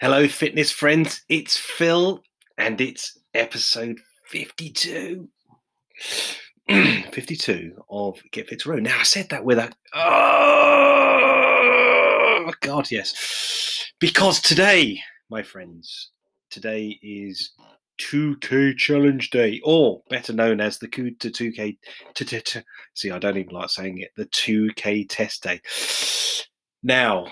Hello, fitness friends. It's Phil, and it's episode 52. 52 of Get Fit to Row. Now, I said that with a. Oh, God, yes. Because today, my friends, today is 2K Challenge Day, or better known as the to 2K. See, I don't even like saying it. The 2K Test Day. Now,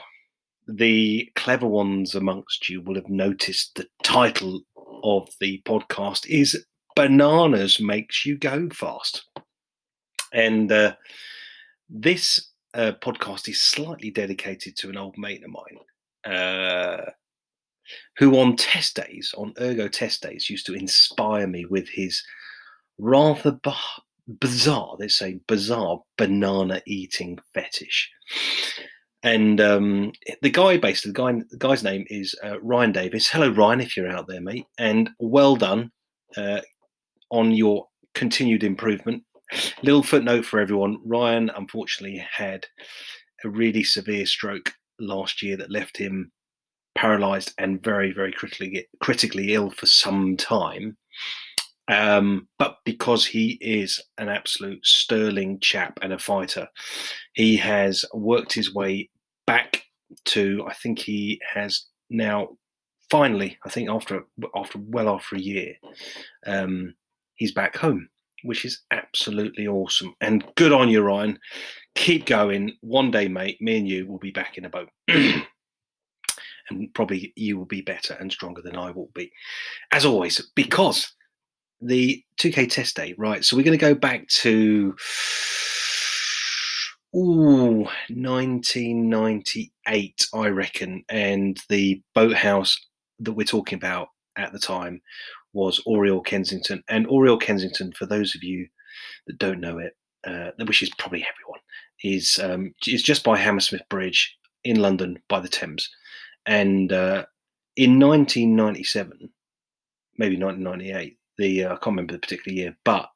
the clever ones amongst you will have noticed the title of the podcast is Bananas Makes You Go Fast. And uh, this uh, podcast is slightly dedicated to an old mate of mine uh, who, on test days, on ergo test days, used to inspire me with his rather b- bizarre, let's say, bizarre banana eating fetish. And um, the guy, basically, the guy, the guy's name is uh, Ryan Davis. Hello, Ryan, if you're out there, mate, and well done uh, on your continued improvement. Little footnote for everyone: Ryan unfortunately had a really severe stroke last year that left him paralyzed and very, very critically critically ill for some time. Um, but because he is an absolute sterling chap and a fighter, he has worked his way back to. I think he has now finally. I think after after well after a year, um, he's back home, which is absolutely awesome and good on you, Ryan. Keep going. One day, mate, me and you will be back in a boat. and probably you will be better and stronger than I will be, as always, because the 2K test day, right? So we're going to go back to ooh 1998, I reckon, and the boathouse that we're talking about at the time was Auriol Kensington. And Auriol Kensington, for those of you that don't know it, uh, which is probably everyone, is um, is just by Hammersmith Bridge in London by the Thames. And uh, in 1997, maybe 1998, the uh, I can't remember the particular year, but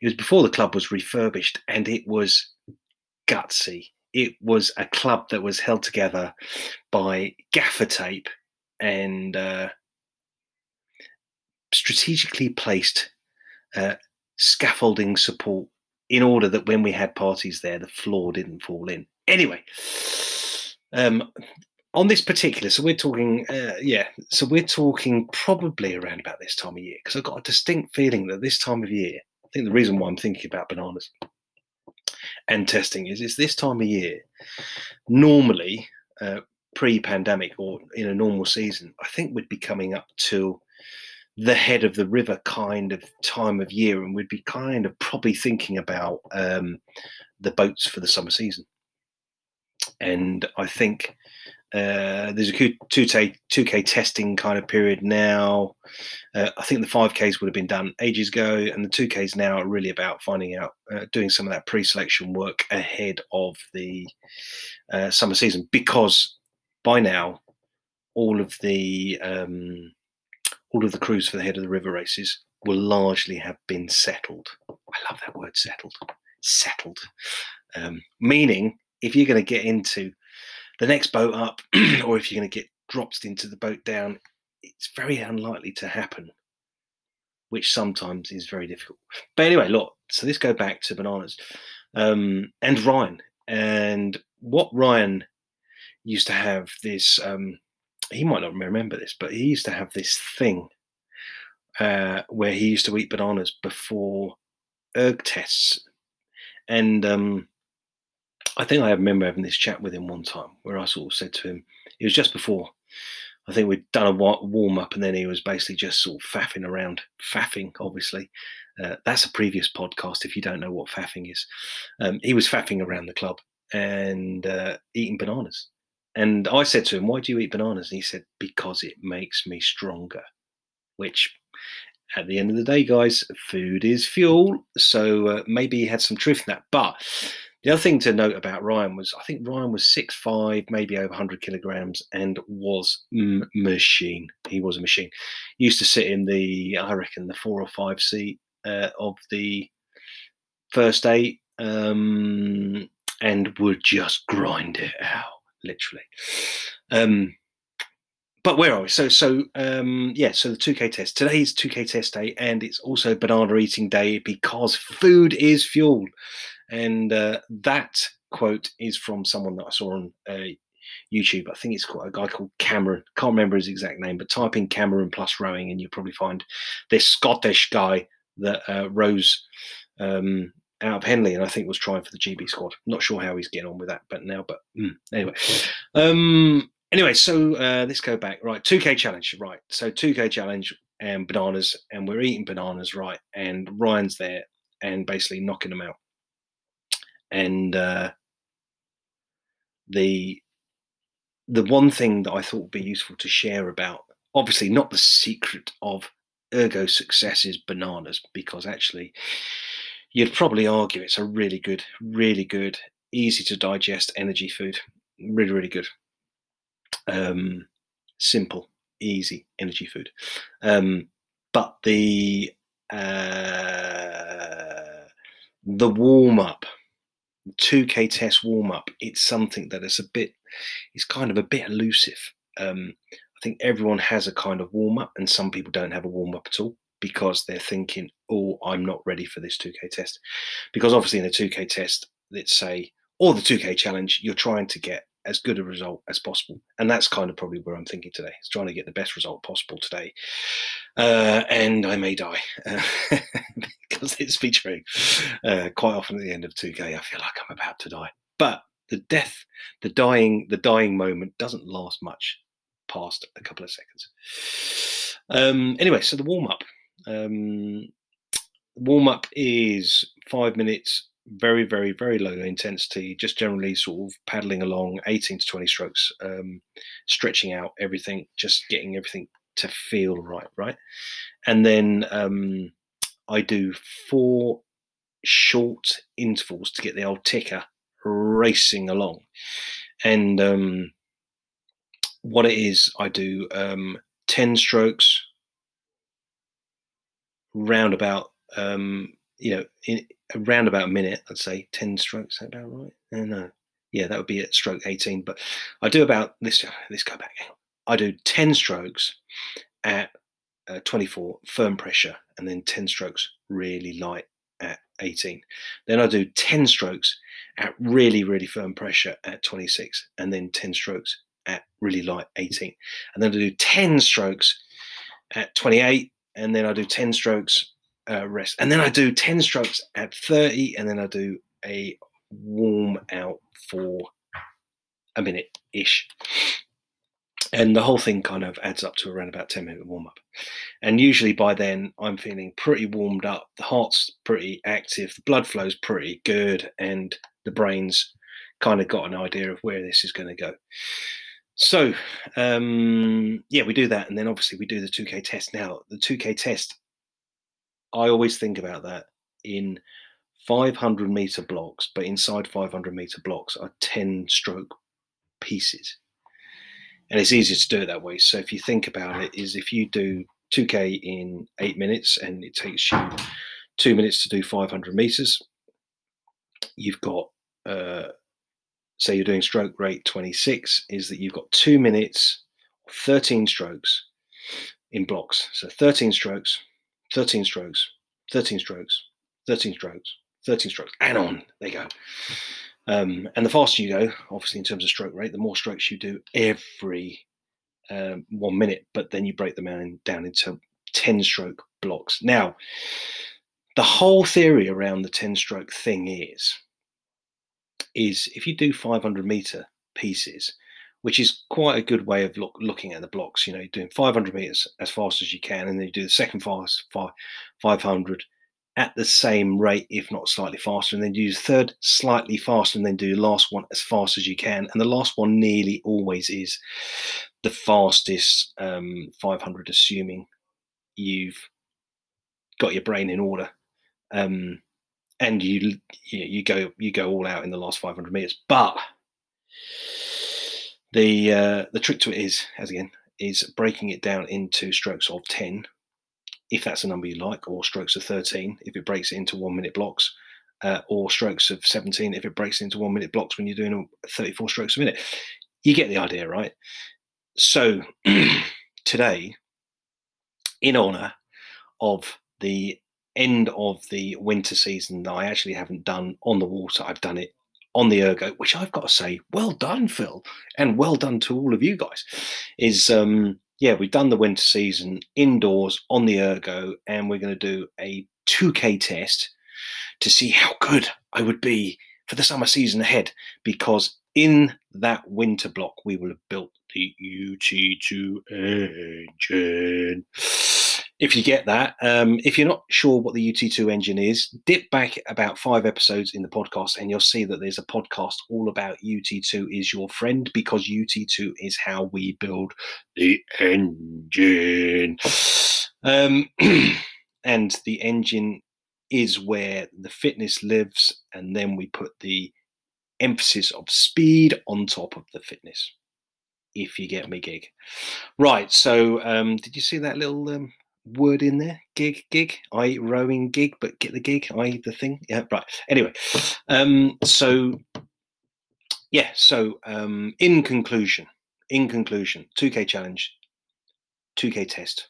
it was before the club was refurbished, and it was gutsy. It was a club that was held together by gaffer tape and uh, strategically placed uh, scaffolding support in order that when we had parties there, the floor didn't fall in. Anyway, um, on this particular, so we're talking, uh, yeah, so we're talking probably around about this time of year because I've got a distinct feeling that this time of year, I think the reason why I'm thinking about bananas and testing is it's this time of year. Normally, uh, pre-pandemic or in a normal season, I think we'd be coming up to the head of the river kind of time of year, and we'd be kind of probably thinking about um, the boats for the summer season. And I think uh, there's a 2K, 2K testing kind of period now. Uh, I think the 5Ks would have been done ages ago, and the 2Ks now are really about finding out, uh, doing some of that pre selection work ahead of the uh, summer season because by now, all of the um, all of the crews for the head of the river races will largely have been settled. I love that word, settled. Settled, um, meaning if you're going to get into the next boat up, or if you're going to get dropped into the boat down, it's very unlikely to happen, which sometimes is very difficult. But anyway, look, so this go back to bananas um, and Ryan. And what Ryan used to have this, um, he might not remember this, but he used to have this thing uh, where he used to eat bananas before erg tests. And um, I think I remember having this chat with him one time where I sort of said to him, it was just before, I think we'd done a warm up and then he was basically just sort of faffing around, faffing, obviously. Uh, that's a previous podcast if you don't know what faffing is. Um, he was faffing around the club and uh, eating bananas. And I said to him, Why do you eat bananas? And he said, Because it makes me stronger. Which, at the end of the day, guys, food is fuel. So uh, maybe he had some truth in that. But the other thing to note about Ryan was I think Ryan was six five, maybe over 100 kilograms, and was m- machine. He was a machine. He used to sit in the, I reckon, the four or five seat uh, of the first eight um, and would just grind it out, literally. Um, but where are we? So, so um, yeah. So the 2K test. Today's 2K test day, and it's also banana eating day because food is fuel. And uh, that quote is from someone that I saw on uh, YouTube. I think it's called a guy called Cameron. Can't remember his exact name, but type in Cameron plus rowing, and you'll probably find this Scottish guy that uh, rows um, out of Henley, and I think was trying for the GB squad. Not sure how he's getting on with that, but now, but mm, anyway. Um, anyway, so uh, let's go back. Right, 2K challenge. Right, so 2K challenge and bananas, and we're eating bananas, right? And Ryan's there and basically knocking them out. And uh, the the one thing that I thought would be useful to share about, obviously not the secret of ergo success is bananas, because actually you'd probably argue it's a really good, really good, easy to digest energy food. Really, really good. Um, simple, easy energy food. Um, but the uh, the warm up, 2K test warm up, it's something that is a bit, it's kind of a bit elusive. Um, I think everyone has a kind of warm up, and some people don't have a warm up at all because they're thinking, oh, I'm not ready for this 2K test. Because obviously, in a 2K test, let's say, or the 2K challenge, you're trying to get as good a result as possible. And that's kind of probably where I'm thinking today. It's trying to get the best result possible today. Uh, and I may die uh, because it's true. Uh, quite often at the end of 2K, I feel like I'm about to die. But the death, the dying, the dying moment doesn't last much past a couple of seconds. Um, anyway, so the warm up. Um, warm up is five minutes very, very, very low intensity, just generally sort of paddling along 18 to 20 strokes, um, stretching out everything, just getting everything to feel right, right? And then um, I do four short intervals to get the old ticker racing along. And um, what it is, I do um, 10 strokes round about um, you know, in around about a minute, I'd say 10 strokes. That about right? No, no. Yeah, that would be at stroke 18. But I do about, let's, let's go back. I do 10 strokes at uh, 24 firm pressure and then 10 strokes really light at 18. Then I do 10 strokes at really, really firm pressure at 26 and then 10 strokes at really light 18. And then I do 10 strokes at 28 and then I do 10 strokes uh, rest. And then I do 10 strokes at 30, and then I do a warm out for a minute ish. And the whole thing kind of adds up to around about 10 minute warm up. And usually by then, I'm feeling pretty warmed up. The heart's pretty active, the blood flow's pretty good, and the brain's kind of got an idea of where this is going to go. So, um, yeah, we do that. And then obviously we do the 2K test. Now, the 2K test I always think about that in 500 meter blocks, but inside 500 meter blocks are 10 stroke pieces. And it's easier to do it that way. So if you think about it, is if you do 2K in eight minutes and it takes you two minutes to do 500 meters, you've got, uh, say you're doing stroke rate 26, is that you've got two minutes, 13 strokes in blocks. So 13 strokes, 13 strokes, 13 strokes, 13 strokes, 13 strokes, and on they go. Um, and the faster you go, obviously, in terms of stroke rate, the more strokes you do every um, one minute, but then you break them down, down into 10 stroke blocks. Now, the whole theory around the 10 stroke thing is is if you do 500 meter pieces which is quite a good way of look, looking at the blocks. You know, you're doing 500 meters as fast as you can, and then you do the second fast five, 500 at the same rate, if not slightly faster, and then do the third slightly faster, and then do the last one as fast as you can. And the last one nearly always is the fastest um, 500, assuming you've got your brain in order. Um, and you, you you go you go all out in the last 500 meters, but the uh, the trick to it is, as again, is breaking it down into strokes of 10, if that's a number you like, or strokes of 13, if it breaks it into one minute blocks, uh, or strokes of 17, if it breaks into one minute blocks when you're doing 34 strokes a minute. You get the idea, right? so today, in honor of the end of the winter season that I actually haven't done on the water, I've done it on the ergo, which I've got to say, well done, Phil, and well done to all of you guys. Is um, yeah, we've done the winter season indoors on the ergo, and we're going to do a 2K test to see how good I would be for the summer season ahead. Because in that winter block, we will have built the UT2 engine if you get that. Um, if you're not sure what the UT2 engine is, dip back about five episodes in the podcast and you'll see that there's a podcast all about UT2 is your friend because UT2 is how we build the engine. Um, and the engine is where the fitness lives, and then we put the emphasis of speed on top of the fitness if you get me gig. Right. So, um, did you see that little um, word in there gig gig i rowing gig but get the gig i the thing yeah right anyway um so yeah so um in conclusion in conclusion 2k challenge 2k test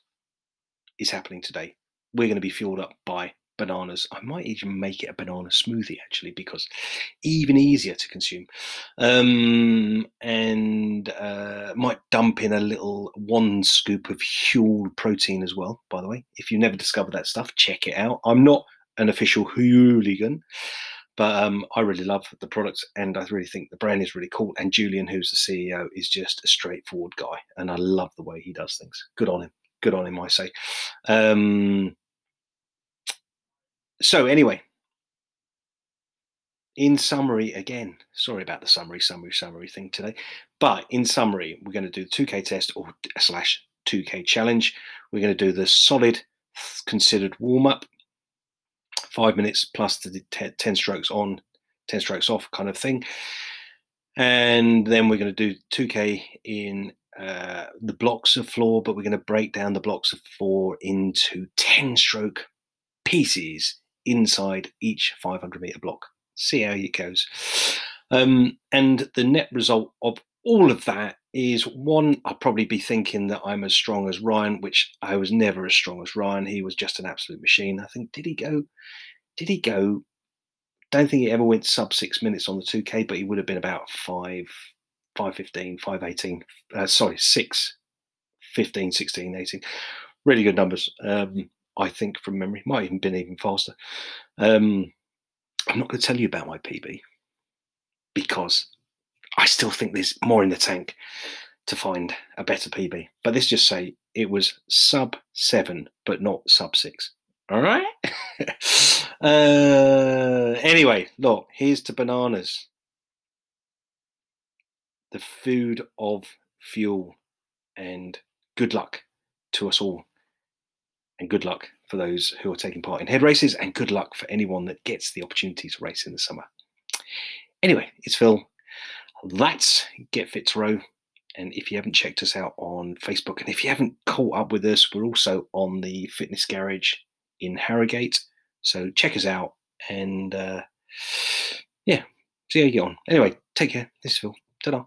is happening today. We're going to be fueled up by bananas. I might even make it a banana smoothie actually, because even easier to consume. Um, and uh, might dump in a little one scoop of Huel protein as well. By the way, if you've never discovered that stuff, check it out. I'm not an official Hueligan. But um, I really love the products, and I really think the brand is really cool. And Julian, who's the CEO, is just a straightforward guy, and I love the way he does things. Good on him. Good on him, I say. Um, so anyway, in summary, again, sorry about the summary, summary, summary thing today, but in summary, we're going to do the 2K test or slash 2K challenge. We're going to do the solid considered warm up, five minutes plus the 10 strokes on, 10 strokes off kind of thing. And then we're going to do 2K in uh, the blocks of floor, but we're going to break down the blocks of four into 10 stroke pieces inside each 500 meter block. See how it goes. Um, and the net result of all of that is one, I'll probably be thinking that I'm as strong as Ryan, which I was never as strong as Ryan. He was just an absolute machine. I think, did he go? Did he go? Don't think he ever went sub six minutes on the 2K, but he would have been about five, 515, 518, uh, sorry, 6, 15, 16, 18. Really good numbers. Um, I think from memory. Might even been even faster. Um, I'm not going to tell you about my PB because I still think there's more in the tank to find a better PB. But let's just say it was sub seven, but not sub six. All right. uh, anyway, look, here's to bananas. The food of fuel, and good luck to us all and good luck for those who are taking part in head races, and good luck for anyone that gets the opportunity to race in the summer. Anyway, it's Phil. That's Get Fit to Row. And if you haven't checked us out on Facebook, and if you haven't caught up with us, we're also on the Fitness Garage in Harrogate. So check us out and uh, yeah, see you on. Anyway, take care. This is Phil. Ta-da.